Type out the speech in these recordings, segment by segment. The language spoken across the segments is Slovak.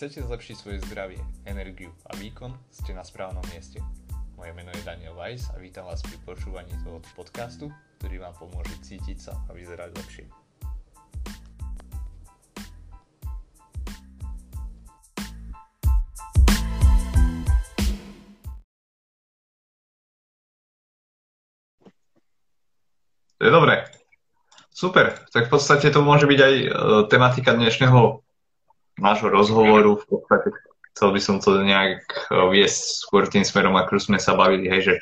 chcete zlepšiť svoje zdravie, energiu a výkon, ste na správnom mieste. Moje meno je Daniel Weiss a vítam vás pri počúvaní tohoto podcastu, ktorý vám pomôže cítiť sa a vyzerať lepšie. To je dobré. Super. Tak v podstate to môže byť aj e, tematika dnešného nášho rozhovoru. V podstate chcel by som to nejak e, viesť skôr tým smerom, ako sme sa bavili, hej, že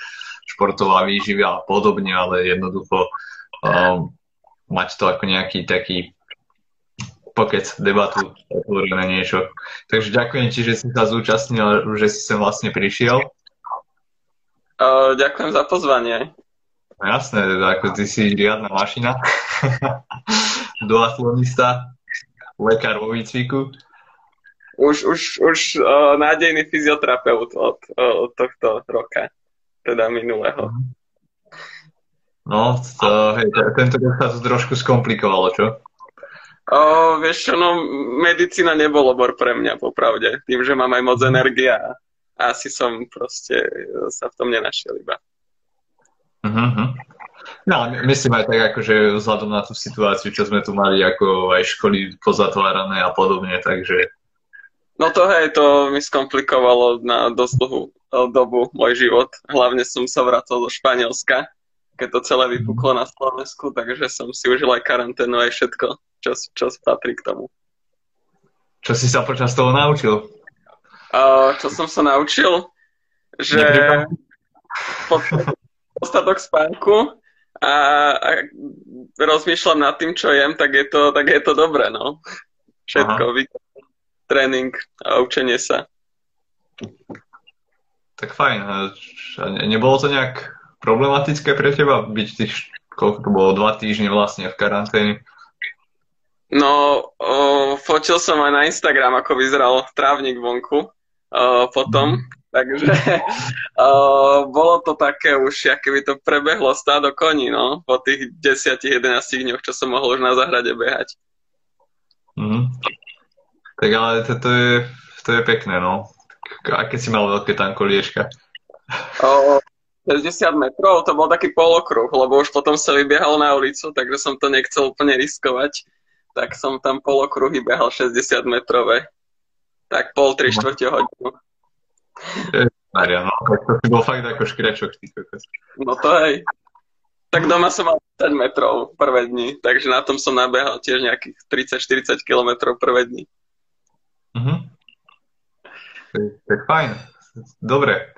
športová výživa a podobne, ale jednoducho um, mať to ako nejaký taký pokec, debatu, otvorené niečo. Takže ďakujem ti, že si sa zúčastnil, že si sem vlastne prišiel. Uh, ďakujem za pozvanie. No jasné, ako ty si riadna mašina, duatlonista, lekár vo výcviku. Už, už, už uh, nádejný fyzioterapeut od, od tohto roka, teda minulého. No, to, hej, tento rok sa to trošku skomplikovalo, čo? O, vieš čo, no, medicína nebol obor pre mňa, popravde. Tým, že mám aj moc energie a asi som proste sa v tom nenašiel iba. Uh-huh. No, myslím aj tak, akože vzhľadom na tú situáciu, čo sme tu mali, ako aj školy pozatvárané a podobne, takže... No to hej, to mi skomplikovalo na dosť dlhú eh, dobu môj život. Hlavne som sa vracal do Španielska, keď to celé vypuklo na Slovensku, takže som si užil aj karanténu, aj všetko, čo, čo patrí k tomu. Čo si sa počas toho naučil? Uh, čo som sa naučil? Že dostatok spánku a, a rozmýšľam nad tým, čo jem, tak je to, tak je to dobré, no. Všetko, výkon, tréning a učenie sa. Tak fajn. A nebolo to nejak problematické pre teba byť tých, koľko to bolo, dva týždne vlastne v karanténe? No, o, fotil som aj na Instagram, ako vyzeral trávnik vonku o, potom, Takže uh, bolo to také už, keby to prebehlo stádo koní, no, po tých 10-11 dňoch, čo som mohol už na zahrade behať. Mm. Tak ale to, to, je, to je pekné, no. A keď si mal veľké tanko liežka? Uh, 60 metrov, to bol taký polokruh, lebo už potom sa vybiehal na ulicu, takže som to nechcel úplne riskovať. Tak som tam polokruhy behal 60 metrové. Tak pol, tri štvrte hodinu. Maria, no, to si bol fakt ako ty kokos. No to hej. Tak doma som mal 10 metrov prvé dni, takže na tom som nabehal tiež nejakých 30-40 kilometrov prvé dni. Mhm. Tak, tak fajn. Dobre.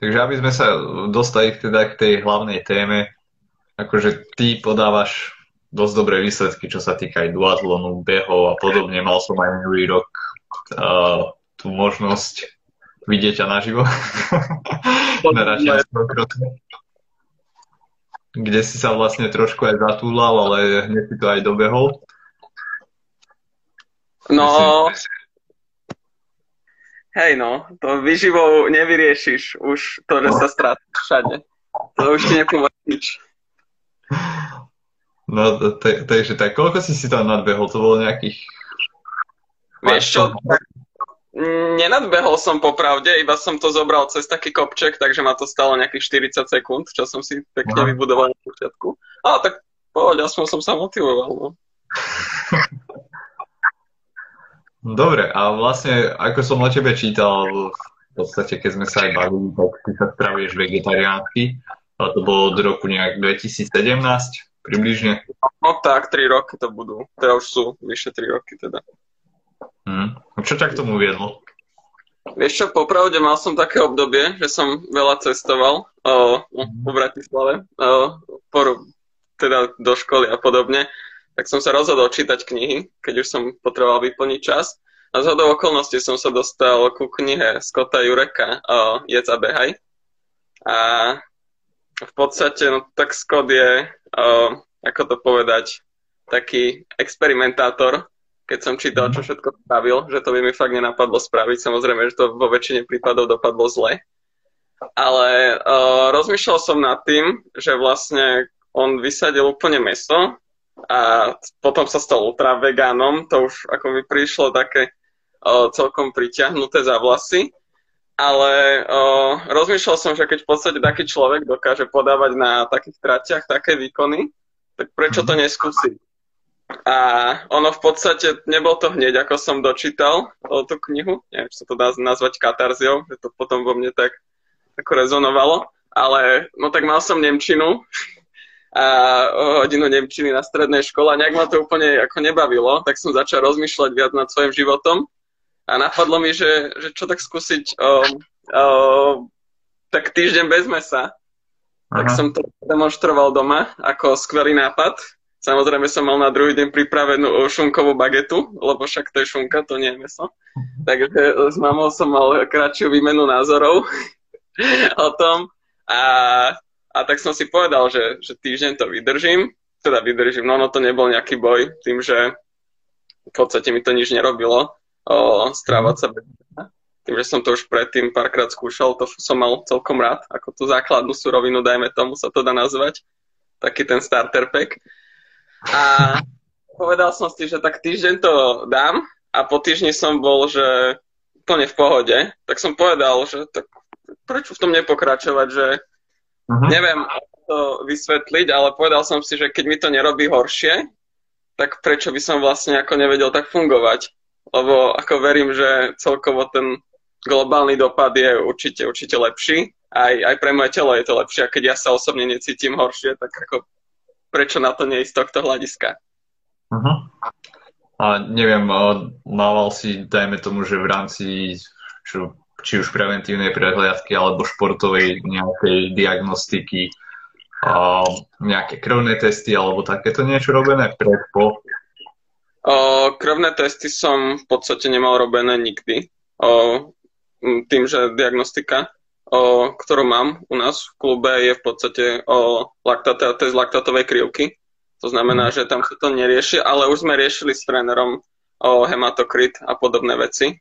Takže aby sme sa dostali teda k tej hlavnej téme, akože ty podávaš dosť dobré výsledky, čo sa týka aj duatlonu, behov a podobne. Mal som aj minulý rok uh, tú možnosť vidieť ťa naživo. na kde si sa vlastne trošku aj zatúlal, ale hneď si to aj dobehol. No, hej no, to vyživou nevyriešiš už to, že sa strátiš všade. To už ti nepomôže nič. No, takže tak, koľko si si tam nadbehol? To bolo nejakých... Vieš čo, Nenadbehol som popravde, iba som to zobral cez taký kopček, takže ma to stalo nejakých 40 sekúnd, čo som si pekne vybudoval na počiatku. Ale tak pohľad, aspoň som sa motivoval. No. Dobre, a vlastne, ako som o tebe čítal, v podstate, keď sme sa aj bavili, tak ty sa stravuješ vegetariánsky, ale to bolo od roku nejak 2017, približne. No tak, 3 roky to budú. Teda už sú vyše 3 roky teda. Hmm. Čo ťa k tomu viedlo? Vieš čo, popravde mal som také obdobie, že som veľa cestoval o, po Bratislave, o, po, teda do školy a podobne, tak som sa rozhodol čítať knihy, keď už som potreboval vyplniť čas. A z hodou okolností som sa dostal ku knihe Scotta Jureka o Jedz a behaj. A v podstate, no tak Scott je, o, ako to povedať, taký experimentátor keď som čítal, čo všetko spravil, že to by mi fakt nenapadlo spraviť. Samozrejme, že to vo väčšine prípadov dopadlo zle. Ale uh, rozmýšľal som nad tým, že vlastne on vysadil úplne meso a potom sa stal ultra vegánom. To už ako mi prišlo také o, celkom pritiahnuté za vlasy, ale o, rozmýšľal som, že keď v podstate taký človek dokáže podávať na takých tratiach také výkony, tak prečo to mhm. neskúsiť? A ono v podstate, nebol to hneď, ako som dočítal o tú knihu, neviem, či sa to dá nazvať katarziou, že to potom vo mne tak ako rezonovalo, ale no tak mal som Nemčinu a hodinu Nemčiny na strednej škole a nejak ma to úplne ako nebavilo, tak som začal rozmýšľať viac nad svojim životom a napadlo mi, že, že čo tak skúsiť o, o, tak týždeň bez mesa. Aha. Tak som to demonstroval doma ako skvelý nápad Samozrejme som mal na druhý deň pripravenú šunkovú bagetu, lebo však to je šunka, to nie je meso. Takže s mamou som mal kratšiu výmenu názorov o tom a, a tak som si povedal, že, že týždeň to vydržím, teda vydržím, no, no to nebol nejaký boj, tým, že v podstate mi to nič nerobilo o, strávať sa bez tým, že som to už predtým párkrát skúšal, to som mal celkom rád, ako tú základnú surovinu, dajme tomu sa to dá nazvať, taký ten starter pack. A povedal som si, že tak týždeň to dám a po týždni som bol, že úplne v pohode, tak som povedal, že tak prečo v tom nepokračovať, že uh-huh. neviem to vysvetliť, ale povedal som si, že keď mi to nerobí horšie, tak prečo by som vlastne ako nevedel tak fungovať. Lebo ako verím, že celkovo ten globálny dopad je určite, určite lepší. Aj, aj pre moje telo je to lepšie. A keď ja sa osobne necítim horšie, tak ako prečo na to nie z tohto hľadiska. Uh-huh. A neviem, mával si, dajme tomu, že v rámci čo, či už preventívnej prehliadky alebo športovej nejakej diagnostiky a nejaké krvné testy alebo takéto niečo robené pred, po? O, krvné testy som v podstate nemal robené nikdy. O, tým, že diagnostika o, ktorú mám u nás v klube, je v podstate o laktate, test laktatovej krivky. To znamená, mm. že tam sa to nerieši, ale už sme riešili s trénerom o hematokrit a podobné veci,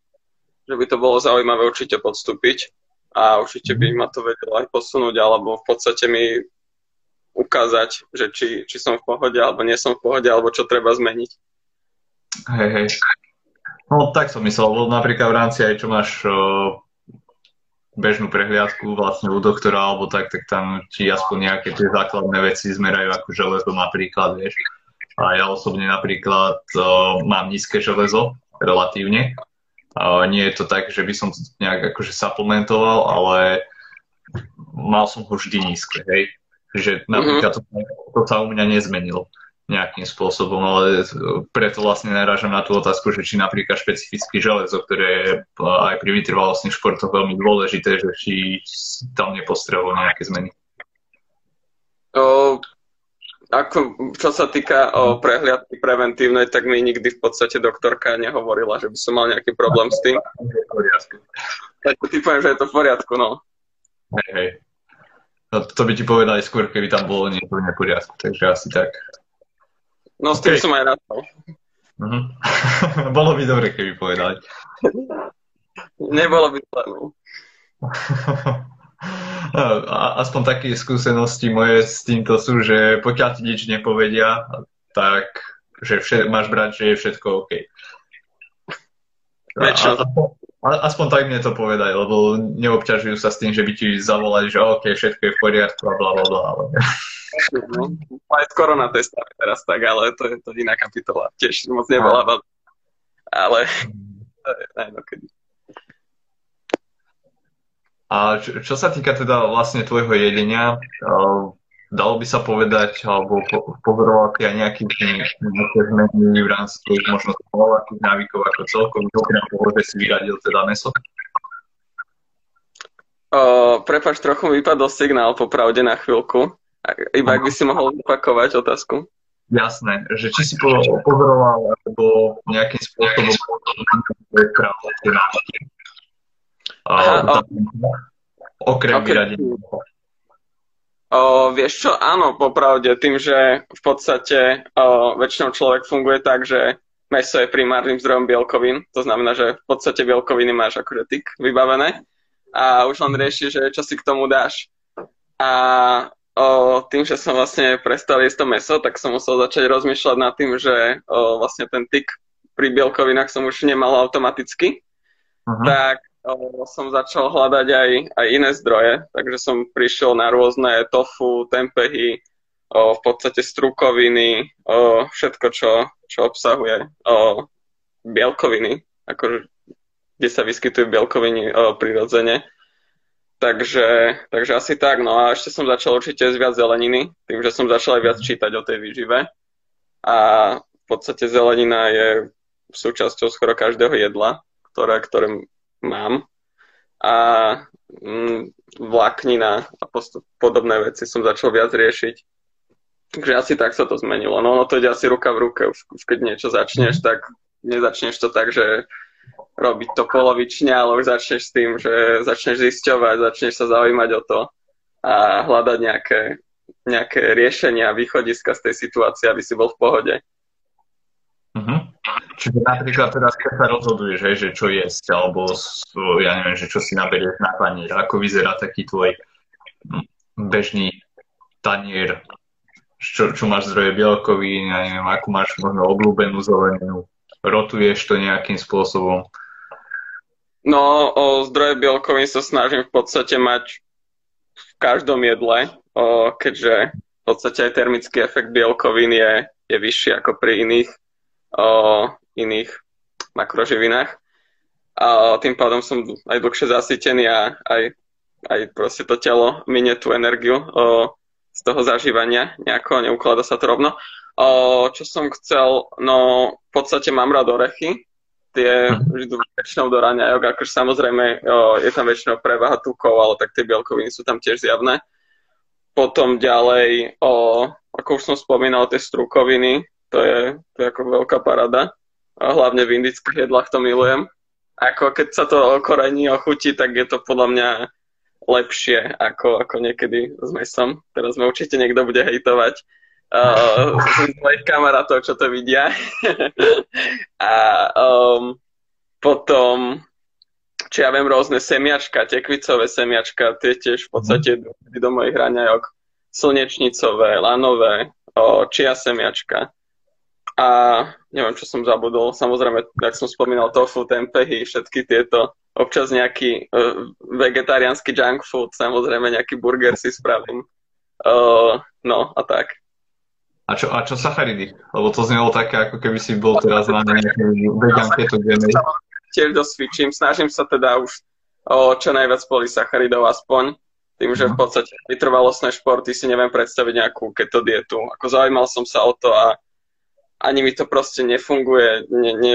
že by to bolo zaujímavé určite podstúpiť a určite by ma to vedelo aj posunúť, alebo v podstate mi ukázať, že či, či som v pohode, alebo nie som v pohode, alebo čo treba zmeniť. Hej, hej. No tak som myslel, lebo napríklad v rámci aj čo máš bežnú prehliadku vlastne u doktora alebo tak, tak tam ti aspoň nejaké tie základné veci zmerajú ako železo napríklad, vieš. A ja osobne napríklad uh, mám nízke železo relatívne. Nie je to tak, že by som nejak akože suplementoval, ale mal som ho vždy nízke, hej. Že napríklad to, to sa u mňa nezmenilo nejakým spôsobom, ale preto vlastne narážam na tú otázku, že či napríklad špecifické železo, ktoré je aj pri vytrvalostných športoch veľmi dôležité, že či tam nepostrehujú nejaké zmeny. Ako, čo sa týka o prehliadky preventívnej, tak mi nikdy v podstate doktorka nehovorila, že by som mal nejaký problém s tým. Tak ty poviem, že je to v poriadku, no. Hej, hej. No, to by ti povedali skôr, keby tam bolo niečo v neporiadku, takže asi tak. No s tým okay. som aj rád. Uh-huh. Bolo by dobre, keby povedali. Nebolo by to. No. Aspoň také skúsenosti moje s týmto sú, že pokiaľ ti nič nepovedia, tak že všet, máš brať, že je všetko OK. Väčšinou. Aspoň tak mne to povedaj, lebo neobťažujú sa s tým, že by ti zavolali, že OK, všetko je v poriadku a bla bla bla. Ale... No, aj s korona testami teraz tak, ale to je to iná kapitola. Tiež moc nebola, no. ale to je kedy. A čo, čo sa týka teda vlastne tvojho jedenia, uh, dalo by sa povedať, alebo po, pozoroval ty aj nejaké zmeny v rámci možno stravovacích návykov ako celkový, okrem toho, že si vyradil teda meso? Uh, prepač, trochu vypadol signál popravde na chvíľku. Iba ak by si mohol opakovať otázku. Jasné, že či si pozoroval alebo nejakým spôsobom tie návyky. Okrem vyradenia. O, vieš čo, áno, popravde, tým, že v podstate o, väčšinou človek funguje tak, že meso je primárnym zdrojom bielkovín, to znamená, že v podstate bielkoviny máš akože tyk vybavené a už len rieši, že čo si k tomu dáš. A o, tým, že som vlastne prestal jesť to meso, tak som musel začať rozmýšľať nad tým, že o, vlastne ten tyk pri bielkovinách som už nemal automaticky, uh-huh. tak o, som začal hľadať aj, aj iné zdroje, takže som prišiel na rôzne tofu, tempehy, o, v podstate strukoviny, o, všetko, čo, čo obsahuje o, bielkoviny, akože, kde sa vyskytujú bielkoviny o, prirodzene. Takže, takže asi tak. No a ešte som začal určite z viac zeleniny, tým, že som začal aj viac čítať o tej výžive. A v podstate zelenina je súčasťou skoro každého jedla, ktoré, ktoré mám. A mm, vláknina a postup, podobné veci som začal viac riešiť. Takže asi tak sa to zmenilo. No, no to ide asi ruka v ruke. Už, už keď niečo začneš, tak nezačneš to tak, že robiť to polovične, ale už začneš s tým, že začneš zisťovať, začneš sa zaujímať o to a hľadať nejaké, nejaké riešenia, východiska z tej situácie, aby si bol v pohode. Čiže napríklad teraz, keď sa rozhoduješ, hej, že čo jesť, alebo ja neviem, že čo si naberieš na tanier, ako vyzerá taký tvoj bežný tanier, čo, čo máš zdroje bielkovín, ja neviem, akú máš možno obľúbenú zeleninu, rotuješ to nejakým spôsobom. No, o zdroje bielkovín sa snažím v podstate mať v každom jedle, o, keďže v podstate aj termický efekt bielkovín je, je vyšší ako pri iných, o, iných makroživinách. A tým pádom som aj dlhšie zasytený a aj, aj proste to telo minie tú energiu o, z toho zažívania nejako, neukladá sa to rovno. O, čo som chcel, no v podstate mám rád orechy, tie vždy väčšinou do raňajok, akože samozrejme o, je tam väčšinou prevaha tukov, ale tak tie bielkoviny sú tam tiež zjavné. Potom ďalej, o, ako už som spomínal, tie strukoviny, to je, to je ako veľká parada. A hlavne v indických jedlách to milujem. Ako keď sa to okorení, ochutí, tak je to podľa mňa lepšie ako, ako niekedy s mesom. Teraz ma určite niekto bude hejtovať uh, z mojich kamarátov, čo to vidia. a um, potom, či ja viem, rôzne semiačka, tekvicové semiačka, tie tiež v podstate do, do mojich hraňajok. Slnečnicové, lanové, o, čia semiačka. A neviem, čo som zabudol. Samozrejme, jak som spomínal, tofu, tempehy, všetky tieto. Občas nejaký uh, vegetariánsky junk food, samozrejme nejaký burger si spravím. Uh, no a tak. A čo, a čo sacharidy? Lebo to znelo také, ako keby si bol teraz na nejakej vegan ketogénej. Tiež dosť cvičím, snažím sa teda už o čo najviac polysacharidov aspoň. Tým, že v mhm. podstate vytrvalostné športy si neviem predstaviť nejakú keto dietu. Ako zaujímal som sa o to a ani mi to proste nefunguje, ne, ne,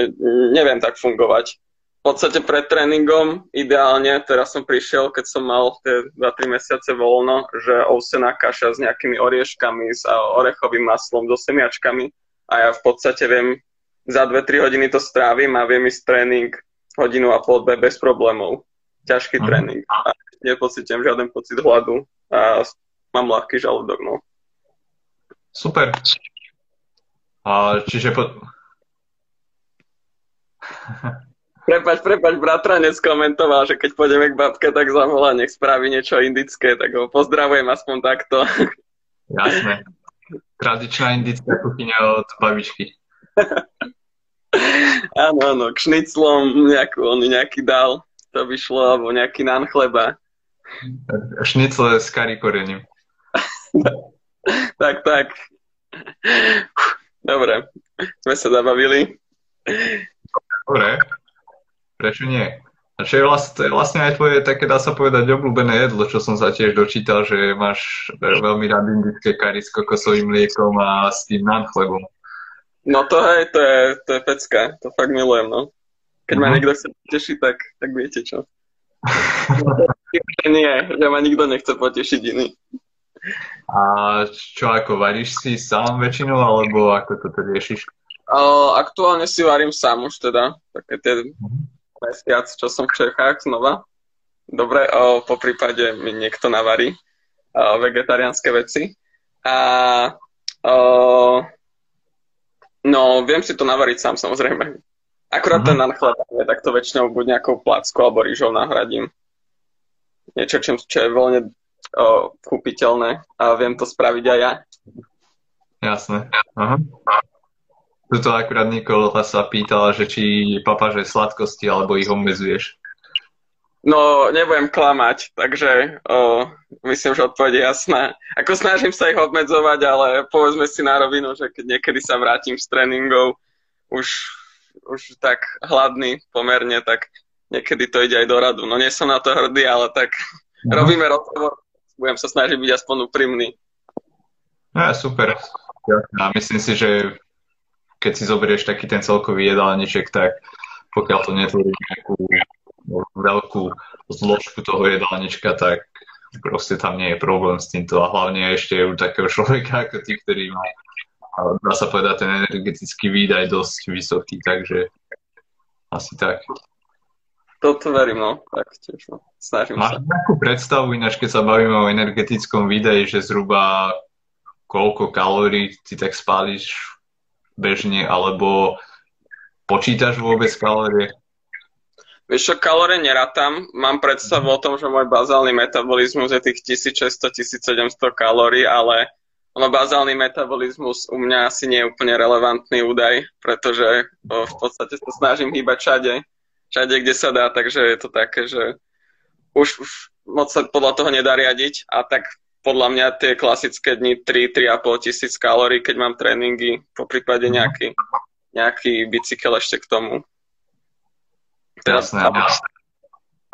neviem tak fungovať podstate pred tréningom ideálne, teraz som prišiel, keď som mal tie 2-3 mesiace voľno, že ovsená kaša s nejakými orieškami, s orechovým maslom, so semiačkami a ja v podstate viem, za 2-3 hodiny to strávim a viem ísť tréning hodinu a pol, dve bez problémov. Ťažký mm. tréning. A nepocítim žiaden pocit hladu a mám ľahký žalúdok, no. Super. A, čiže po... Prepač, prepač, bratranec komentoval, že keď pôjdeme k babke, tak zavolá, nech spraví niečo indické, tak ho pozdravujem aspoň takto. Jasné. Tradičná indická kuchyňa od babičky. áno, áno, k šniclom nejakú, on nejaký dal, to by šlo, alebo nejaký nan chleba. Šnicle s kari korením. tak, tak. Dobre, sme sa zabavili. Dobre. Prečo nie? A čo je vlastne, vlastne aj tvoje, také dá sa povedať, obľúbené jedlo, čo som sa tiež dočítal, že máš veľmi rád indické kari s kokosovým mliekom a s tým nan chlebom. No to hej, to je, to je pecka, to fakt milujem, no. Keď ma mhm. niekto chce potešiť, tak, tak viete čo. nie, že ma nikto nechce potešiť iný. A čo, ako varíš si sám väčšinou, alebo ako to riešiš? Uh, aktuálne si varím sám už teda, také tie mhm mesiac, čo som v Čechách znova. Dobre, o, po prípade mi niekto navarí o, vegetariánske veci. A o, no, viem si to navariť sám samozrejme. Akurát mm-hmm. ten na tak to väčšinou buď nejakou plackou alebo rýžou nahradím. Niečo, čo, čo je voľne o, kúpiteľné a viem to spraviť aj ja. Jasné. Aha. To to akurát Nikola sa pýtala, že či papáže sladkosti, alebo ich obmedzuješ. No, nebudem klamať, takže o, myslím, že odpoveď je jasná. Ako snažím sa ich obmedzovať, ale povedzme si na rovinu, že keď niekedy sa vrátim z tréningov už, už tak hladný pomerne, tak niekedy to ide aj do radu. No nie som na to hrdý, ale tak uh-huh. robíme rozhovor, budem sa snažiť byť aspoň úprimný. No, super. Ja myslím si, že keď si zoberieš taký ten celkový jedálniček, tak pokiaľ to netvorí nejakú veľkú zložku toho jedálnička, tak proste tam nie je problém s týmto a hlavne ešte u takého človeka ako ty, ktorý má dá sa povedať ten energetický výdaj dosť vysoký, takže asi tak. Toto verím, no, tak tiež, no. Snažím Máš sa. nejakú predstavu, ináč keď sa bavíme o energetickom výdaji, že zhruba koľko kalórií ty tak spáliš bežne, alebo počítaš vôbec kalórie? Vieš čo, kalórie nerátam. Mám predstavu o tom, že môj bazálny metabolizmus je tých 1600-1700 kalórií, ale ono bazálny metabolizmus u mňa asi nie je úplne relevantný údaj, pretože v podstate sa snažím hýbať všade, všade, kde sa dá, takže je to také, že už, už moc sa podľa toho nedá riadiť a tak podľa mňa tie klasické dni 3-3,5 tisíc kalórií, keď mám tréningy, po prípade nejaký, nejaký bicykel ešte k tomu. Jasné.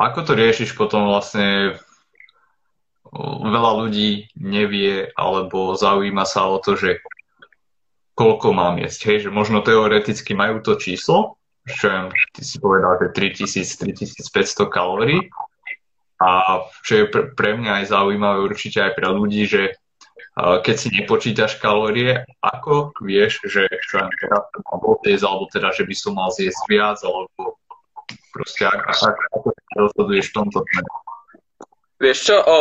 Ako to riešiš potom vlastne veľa ľudí nevie alebo zaujíma sa o to, že koľko mám jesť. Hej, že možno teoreticky majú to číslo, čo ty si povedal, že 3000-3500 kalórií, a čo je pre, mňa aj zaujímavé určite aj pre ľudí, že keď si nepočítaš kalórie, ako vieš, že čo ja teraz mám zjesť, alebo teda, že by som mal zjesť viac, alebo proste ako, ako, rozhoduješ v tomto smeru? Vieš čo, o,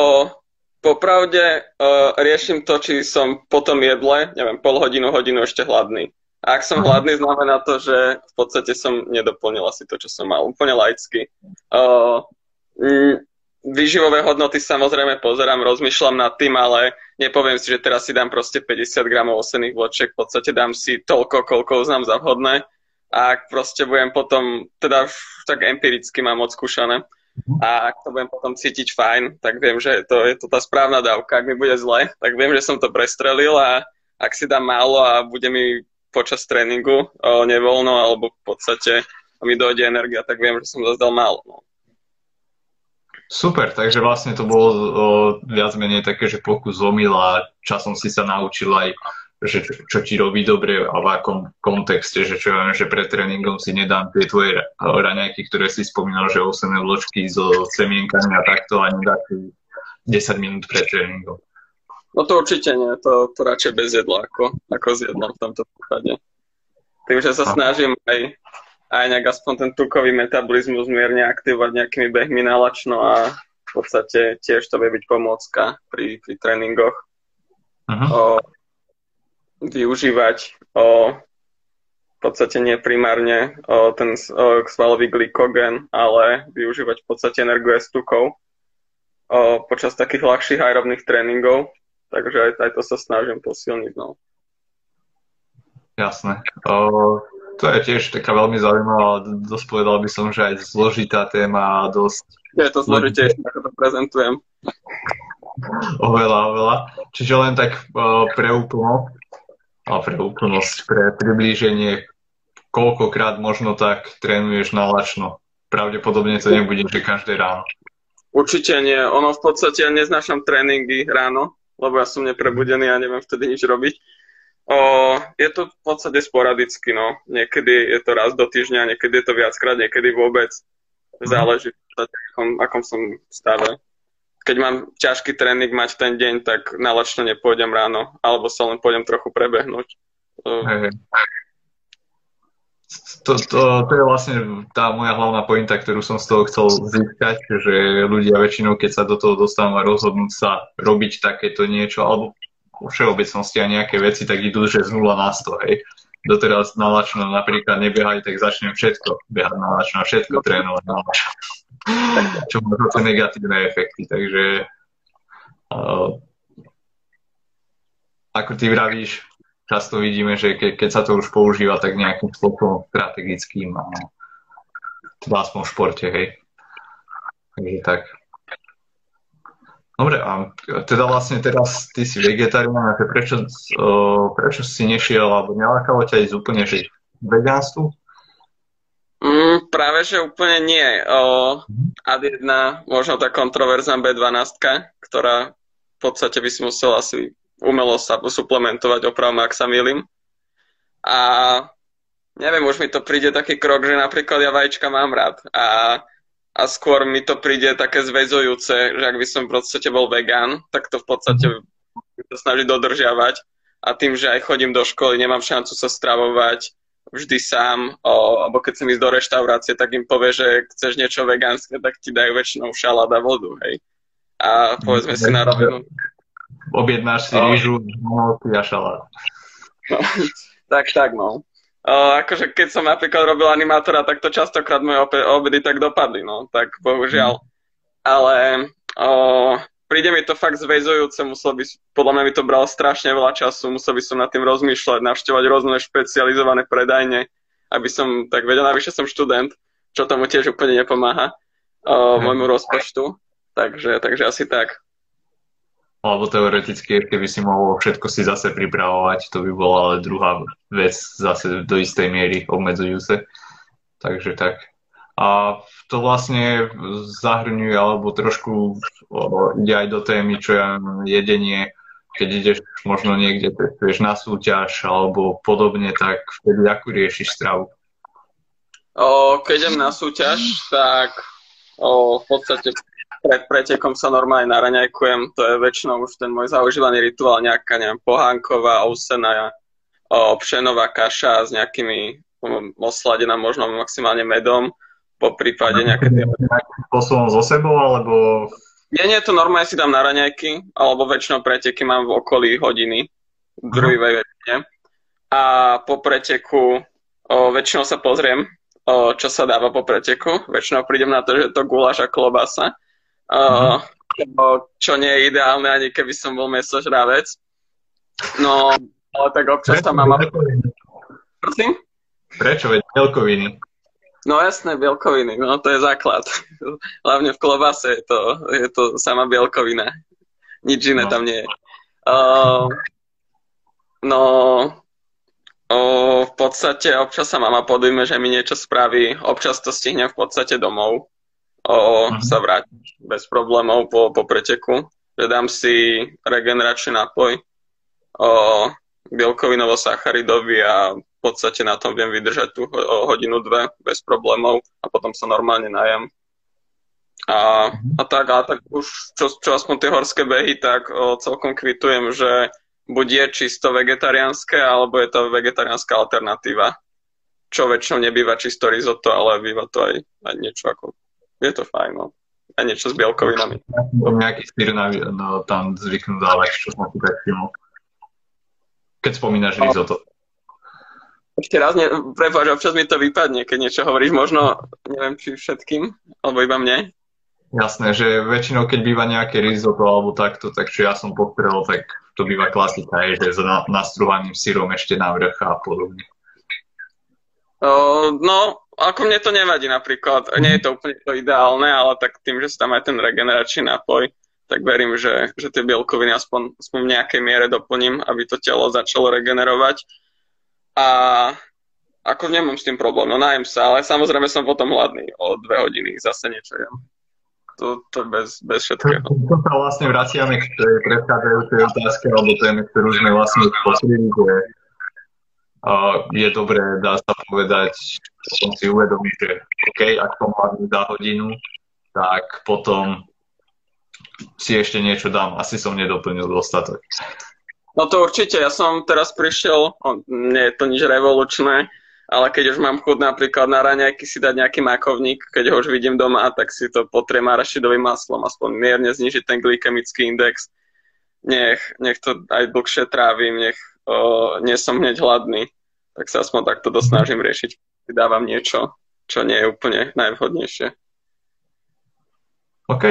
popravde o, riešim to, či som po tom jedle, neviem, pol hodinu, hodinu ešte hladný. A ak som hladný, znamená to, že v podstate som nedoplnil asi to, čo som mal. Úplne laicky. O, mm, Výživové hodnoty samozrejme pozerám, rozmýšľam nad tým, ale nepoviem si, že teraz si dám proste 50 gramov osených vločiek, v podstate dám si toľko, koľko uznám za vhodné a ak proste budem potom, teda tak empiricky mám odskúšané, a ak to budem potom cítiť fajn, tak viem, že to je to tá správna dávka. Ak mi bude zle, tak viem, že som to prestrelil a ak si dám málo a bude mi počas tréningu o, nevoľno alebo v podstate mi dojde energia, tak viem, že som zase dal málo. No. Super, takže vlastne to bolo o, viac menej také, že pokus omyl a časom si sa naučil aj, že čo, čo ti robí dobre a v akom kontexte, že čo viem, že pred tréningom si nedám tie tvoje raňajky, ktoré si spomínal, že 8 vločky so semienkami a takto a nedá si 10 minút pred tréningom. No to určite nie, to, to radšej bez jedla ako, ako s jedlom v tomto prípade. Tým, že sa snažím aj aj nejak aspoň ten tukový metabolizmus mierne aktivovať nejakými behmi nalačno a v podstate tiež to vie byť pomôcka pri, pri tréningoch. Uh-huh. O, využívať o, v podstate nie primárne o, ten o, svalový glykogen, ale využívať v podstate energie z tukov o, počas takých ľahších aerobných tréningov. Takže aj, aj to sa snažím posilniť. No. Jasné. O, to je tiež taká veľmi zaujímavá, dosť povedal by som, že aj zložitá téma a dosť... Je to zložitejšie, ako to prezentujem. Oveľa, oveľa. Čiže len tak uh, pre úplnosť, a pre úplnosť, pre priblíženie, koľkokrát možno tak trénuješ na lačno. Pravdepodobne to nebude, že každé ráno. Určite nie. Ono v podstate ja neznášam tréningy ráno, lebo ja som neprebudený a neviem vtedy nič robiť. O, je to v podstate sporadicky, no. Niekedy je to raz do týždňa, niekedy je to viackrát, niekedy vôbec. Záleží, v akom, akom som stave. Keď mám ťažký tréning mať ten deň, tak na lačno nepôjdem ráno, alebo sa len pôjdem trochu prebehnúť. Hey. To, to, to je vlastne tá moja hlavná pointa, ktorú som z toho chcel získať, že ľudia väčšinou, keď sa do toho dostanú a rozhodnúť sa robiť takéto niečo, alebo vo všeobecnosti a nejaké veci, tak idú, že z 0 na 100, hej. Doteraz na lačno napríklad nebiehali, tak začnem všetko behať na lačno všetko trénovať na lačno. Čo má zase negatívne efekty, takže uh, ako ty vravíš, často vidíme, že ke, keď sa to už používa, tak nejakým spôsobom strategickým a v športe, hej. Takže tak. Dobre, a teda vlastne teraz ty si vegetarián, a prečo, prečo si nešiel, alebo nelákalo ťa ísť úplne že vegánstvu? Mm, práve, že úplne nie. O, AD1, možno tá kontroverzná B12, ktorá v podstate by si musel asi umelo sa suplementovať, opravom, ak sa milím. A neviem, už mi to príde taký krok, že napríklad ja vajíčka mám rád a, a skôr mi to príde také zväzujúce, že ak by som v podstate bol vegán, tak to v podstate to snažiť dodržiavať a tým, že aj chodím do školy, nemám šancu sa stravovať vždy sám, o, alebo keď chcem ísť do reštaurácie, tak im povie, že chceš niečo vegánske, tak ti dajú väčšinou šalát a vodu, hej. A povedzme si na rovinu. Objednáš si rýžu, a šalát. No, tak, tak, no. O, akože keď som napríklad robil animátora, tak to častokrát moje obedy tak dopadli, no, tak bohužiaľ. Ale o, príde mi to fakt zväzujúce, musel by, podľa mňa by to bralo strašne veľa času, musel by som nad tým rozmýšľať, navštevovať rôzne špecializované predajne, aby som tak vedel, navyše som študent, čo tomu tiež úplne nepomáha o, môjmu rozpočtu, takže, takže asi tak. Alebo teoreticky, keby si mohol všetko si zase pripravovať, to by bola ale druhá vec zase do istej miery obmedzujúce. Takže tak. A to vlastne zahrňuje, alebo trošku ide aj do témy, čo je jedenie, keď ideš možno niekde, vieš, na súťaž alebo podobne, tak vtedy ako riešiš stravu? O, keď idem na súťaž, tak o, v podstate pred pretekom sa normálne naraňajkujem, to je väčšinou už ten môj zaužívaný rituál, nejaká neviem, pohánková, ousená, pšenová kaša s nejakými osladená možno maximálne medom, po prípade nejaké tie... Posunom so sebou, alebo... Nie, nie, to normálne si dám na raňajky, alebo väčšinou preteky mám v okolí hodiny, druhej väčšine. A po preteku o, väčšinou sa pozriem, o, čo sa dáva po preteku. Väčšinou prídem na to, že to guláš a klobasa. O, čo, čo nie je ideálne, ani keby som bol mesožravec. No, ale tak občas tam mám... Prosím? Prečo? Veď bielkoviny. No jasné, bielkoviny, no to je základ. Hlavne v klobase je to, je to sama bielkovina. Nič iné no. tam nie je. Uh, no, uh, v podstate občas sa mama podujme, že mi niečo spraví, občas to stihnem v podstate domov. Uh, uh-huh. Sa vrátiť bez problémov po, po preteku. Že dám si regeneračný nápoj, uh, bielkovinovo-sacharidový a v podstate na tom viem vydržať tú hodinu, dve bez problémov a potom sa normálne najem. A, a tak, a tak už čo, čo aspoň tie horské behy, tak o, celkom kvitujem, že buď je čisto vegetariánske, alebo je to vegetariánska alternatíva. Čo väčšinou nebýva čisto risotto, ale býva to aj, aj niečo ako... Je to fajn, no. A niečo s bielkovinami. Nejaký sír no, tam zvyknú dávať, čo som tak Keď spomínaš risotto. Ešte raz, ne, prepáč, občas mi to vypadne, keď niečo hovoríš, možno, neviem, či všetkým, alebo iba mne. Jasné, že väčšinou, keď býva nejaké risotto alebo takto, tak čo ja som pokrel, tak to býva klasika, je, že s nastruhaným sírom ešte na vrch a podobne. No, ako mne to nevadí napríklad. Nie je to úplne to ideálne, ale tak tým, že sa tam aj ten regeneračný nápoj, tak verím, že, že tie bielkoviny aspoň, aspoň v nejakej miere doplním, aby to telo začalo regenerovať. A ako nemám s tým problém, no nájem sa, ale samozrejme som potom hladný o dve hodiny, zase niečo jem. To, to bez, bez všetkého. To sa vlastne vraciame k tej predchádzajúcej otázke, alebo téme, ktorú sme vlastne posledili, že je dobré, dá sa povedať, potom si uvedomí, že OK, ak som hladný za hodinu, tak potom si ešte niečo dám. Asi som nedoplnil dostatok. No to určite, ja som teraz prišiel, nie je to nič revolučné, ale keď už mám chud napríklad na raňajky si dať nejaký makovník, keď ho už vidím doma, tak si to potriem arašidovým maslom, aspoň mierne znižiť ten glykemický index. Nech, nech to aj dlhšie trávim, nech o, nie som hneď hladný, tak sa aspoň takto dosnažím riešiť. Dávam niečo, čo nie je úplne najvhodnejšie. OK,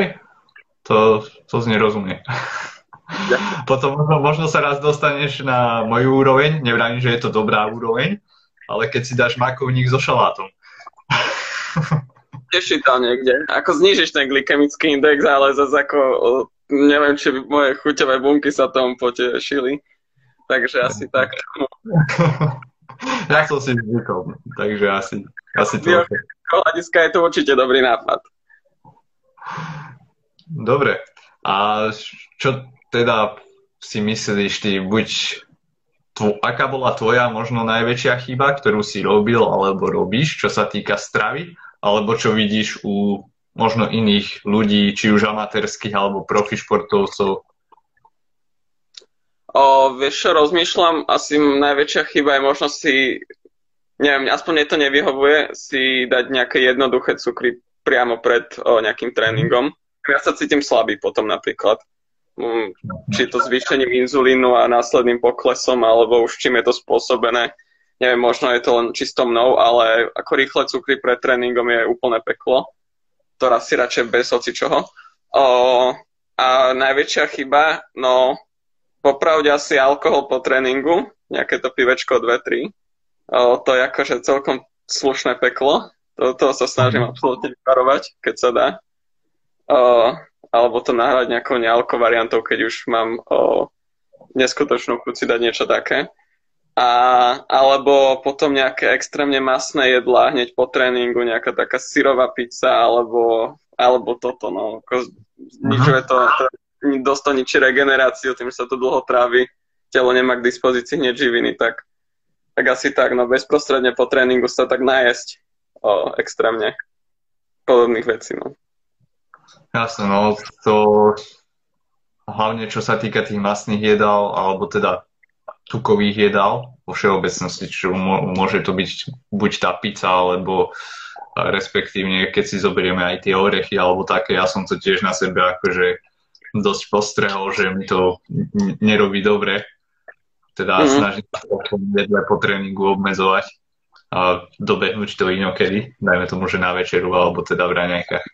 to, to znie rozumie. Potom možno, možno sa raz dostaneš na moju úroveň, nevrátim, že je to dobrá úroveň, ale keď si dáš makovník so šalátom. Teší to niekde. Ako znižíš ten glykemický index, ale zase ako neviem, či moje chuťové bunky sa tomu potešili. Takže asi tak. ja som si zvykol, takže asi, asi to. hľadiska je to určite dobrý nápad. Dobre. A čo teda si myslíš ty, buď tvo, aká bola tvoja možno najväčšia chyba, ktorú si robil alebo robíš, čo sa týka stravy, alebo čo vidíš u možno iných ľudí, či už amatérských alebo profi športovcov? O, vieš čo, rozmýšľam, asi najväčšia chyba je možno si, neviem, aspoň mne to nevyhovuje, si dať nejaké jednoduché cukry priamo pred o, nejakým tréningom. Ja sa cítim slabý potom napríklad. Mm, či to zvýšením inzulínu a následným poklesom, alebo už čím je to spôsobené. Neviem, možno je to len čisto mnou, ale ako rýchle cukry pred tréningom je úplné peklo. To si radšej bez hoci čoho. O, a najväčšia chyba, no popravde asi alkohol po tréningu, nejaké to pivečko 2-3. O, to je akože celkom slušné peklo. To, toho sa snažím mhm. absolútne vyparovať, keď sa dá. O, alebo to nahrať nejakou nealko variantou, keď už mám o, neskutočnú chuť si dať niečo také. A, alebo potom nejaké extrémne masné jedlá hneď po tréningu, nejaká taká syrová pizza, alebo, alebo toto, no. Znižuje to, to ničí regeneráciu, tým, že sa to dlho trávi, telo nemá k dispozícii hneď živiny, tak, tak asi tak, no bezprostredne po tréningu sa tak najesť o, extrémne podobných vecí, no. Jasne, no to hlavne čo sa týka tých masných jedál, alebo teda tukových jedál vo všeobecnosti, čo môže to byť buď tá pizza, alebo respektívne, keď si zoberieme aj tie orechy alebo také, ja som to tiež na sebe akože dosť postrehol, že mi to nerobí dobre. Teda mm-hmm. snažím sa jedle po tréningu obmedzovať a dobehnúť to inokedy, dajme tomu, že na večeru alebo teda v raňajkách.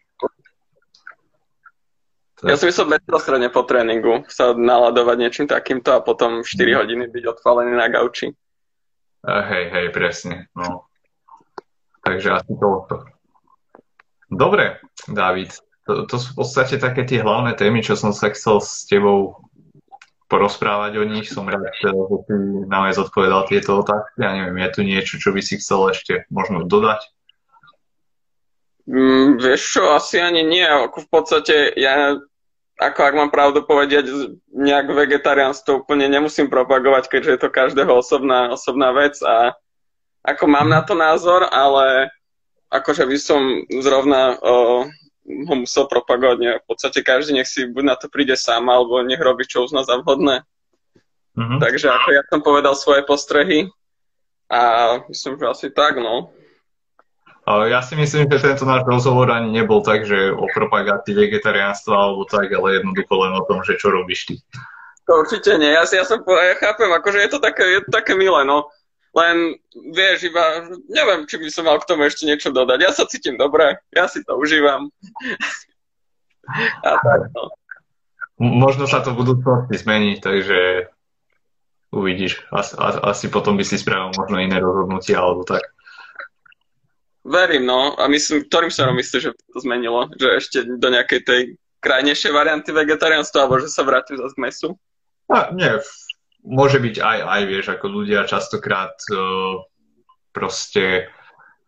Ja si myslím bezprostredne po tréningu sa naladovať niečím takýmto a potom 4 mm. hodiny byť odpálený na gauči. Uh, hej, hej, presne. No. Takže asi to. Dobre, David. To, to sú v podstate také tie hlavné témy, čo som sa chcel s tebou porozprávať o nich. Som rád, že si nám aj zodpovedal tieto otázky. Ja neviem, je tu niečo, čo by si chcel ešte možno dodať? Mm, vieš čo, asi ani nie. Ako v podstate ja, ako ak mám pravdu povedať, nejak vegetariánstvo úplne nemusím propagovať, keďže je to každého osobná, osobná vec a ako mám na to názor, ale akože by som zrovna o, ho musel propagovať. Nie. V podstate každý nech si buď na to príde sám, alebo nech robí, čo uzná za vhodné. Mm-hmm. Takže ako ja som povedal svoje postrehy a myslím, že asi tak, no. Ja si myslím, že tento náš rozhovor ani nebol tak, že o propagácii vegetariánstva alebo tak, ale jednoducho len o tom, že čo robíš ty. To určite nie. Ja, si, ja, som, ja chápem, akože je to také, je to také milé, no. Len, vieš, iba, neviem, či by som mal k tomu ešte niečo dodať. Ja sa cítim dobre, ja si to užívam. A tak, no. Možno sa to v budúcnosti zmení, takže uvidíš. Asi, asi potom by si spravil možno iné rozhodnutie alebo tak. Verím, no. A myslím, ktorým smerom myslíš, že to zmenilo? Že ešte do nejakej tej krajnejšej varianty vegetariánstva, alebo že sa vrátim zase k mesu? A, nie, môže byť aj, aj, vieš, ako ľudia častokrát uh, proste,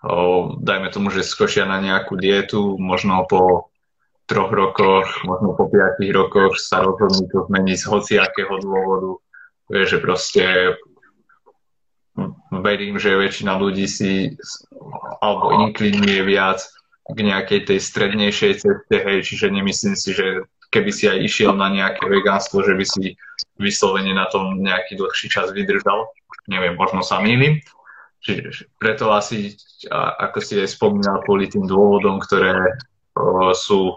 uh, dajme tomu, že skočia na nejakú dietu, možno po troch rokoch, možno po piatich rokoch sa rozhodnú to zmeniť z hociakého dôvodu. Vieš, že proste verím, že väčšina ľudí si alebo inklinuje viac k nejakej tej strednejšej ceste, hej, čiže nemyslím si, že keby si aj išiel na nejaké vegánstvo, že by si vyslovene na tom nejaký dlhší čas vydržal. Neviem, možno sa mýlim. Preto asi, ako si aj spomínal, kvôli tým dôvodom, ktoré sú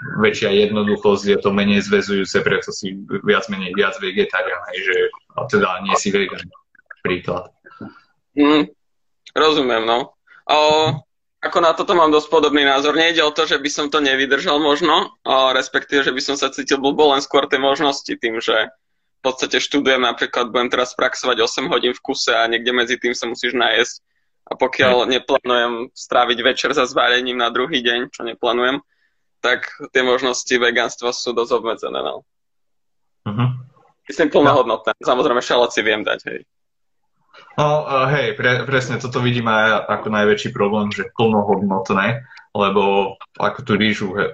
väčšia jednoduchosť, je to menej zväzujúce, preto si viac menej viac vegetarián, že teda nie si vegan príklad. Mm, rozumiem, no. O, ako na toto mám dosť podobný názor. Nejde o to, že by som to nevydržal možno, respektíve, že by som sa cítil blbo, len skôr tie možnosti tým, že v podstate študujem, napríklad budem teraz praxovať 8 hodín v kuse a niekde medzi tým sa musíš najesť. A pokiaľ neplánujem stráviť večer za zvárením na druhý deň, čo neplánujem, tak tie možnosti veganstva sú dosť obmedzené. No. Uh-huh. Myslím plnohodnotné. No. Samozrejme šalát si viem dať, hej. No hej, pre, presne toto vidím aj ako najväčší problém, že plnohodnotné, lebo ako tú rýžu he,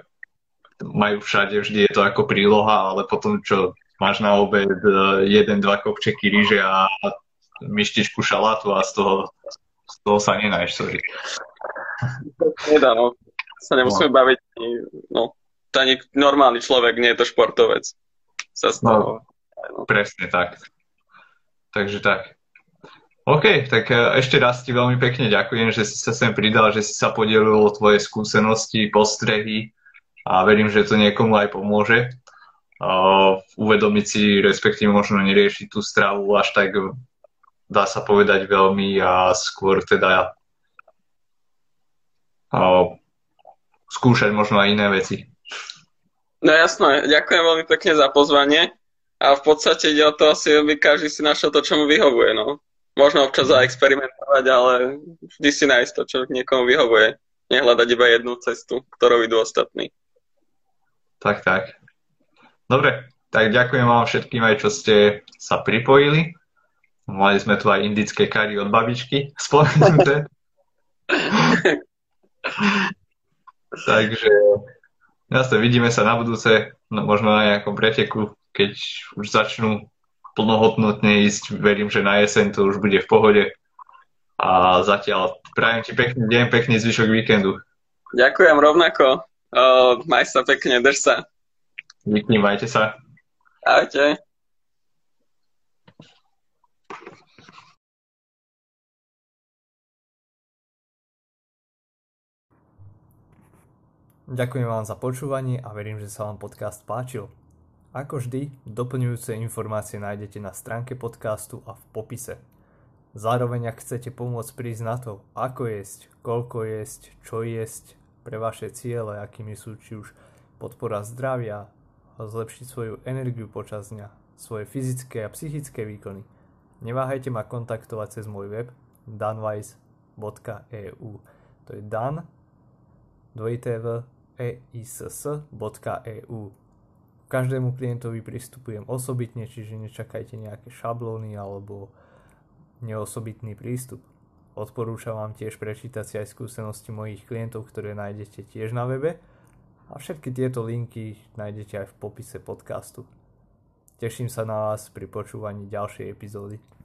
majú všade, vždy je to ako príloha, ale potom čo máš na obed e, jeden, dva kopčeky rýže a myštičku šalátu a z toho, z toho sa nenáješ, sorry. Nedá, no. Sa nemusíme no. baviť, no, to ani normálny človek, nie je to športovec. Sa z no, toho, no, no. Presne tak. Takže tak. OK, tak e, ešte raz ti veľmi pekne ďakujem, že si sa sem pridal, že si sa podielil o tvoje skúsenosti, postrehy a verím, že to niekomu aj pomôže. Uh, uvedomiť si, respektíve možno neriešiť tú stravu až tak, dá sa povedať veľmi a skôr teda uh, skúšať možno aj iné veci. No jasné, ďakujem veľmi pekne za pozvanie a v podstate ide o to asi, aby každý si našiel to, čo mu vyhovuje. No. Možno občas zaexperimentovať, ale vždy si nájsť to, čo niekomu vyhovuje. Nehľadať iba jednu cestu, ktorou idú ostatní. Tak, tak. Dobre, tak ďakujem vám všetkým aj, čo ste sa pripojili. Mali sme tu aj indické kary od babičky spomenuté. Takže jasne, vidíme sa na budúce, no, možno na nejakom preteku, keď už začnú plnohodnotne ísť. Verím, že na jeseň to už bude v pohode. A zatiaľ prajem ti pekný deň, pekný zvyšok víkendu. Ďakujem rovnako. Uh, maj sa pekne, drž sa. Díky, majte sa. Ahojte. Ďakujem vám za počúvanie a verím, že sa vám podcast páčil. Ako vždy, doplňujúce informácie nájdete na stránke podcastu a v popise. Zároveň ak chcete pomôcť prísť na to, ako jesť, koľko jesť, čo jesť pre vaše ciele, akými sú či už podpora zdravia, zlepšiť svoju energiu počas dňa, svoje fyzické a psychické výkony, neváhajte ma kontaktovať cez môj web danwise.eu To je dan dvojité v eiss.eu každému klientovi pristupujem osobitne, čiže nečakajte nejaké šablóny alebo neosobitný prístup. Odporúčam vám tiež prečítať si aj skúsenosti mojich klientov, ktoré nájdete tiež na webe a všetky tieto linky nájdete aj v popise podcastu. Teším sa na vás pri počúvaní ďalšej epizódy.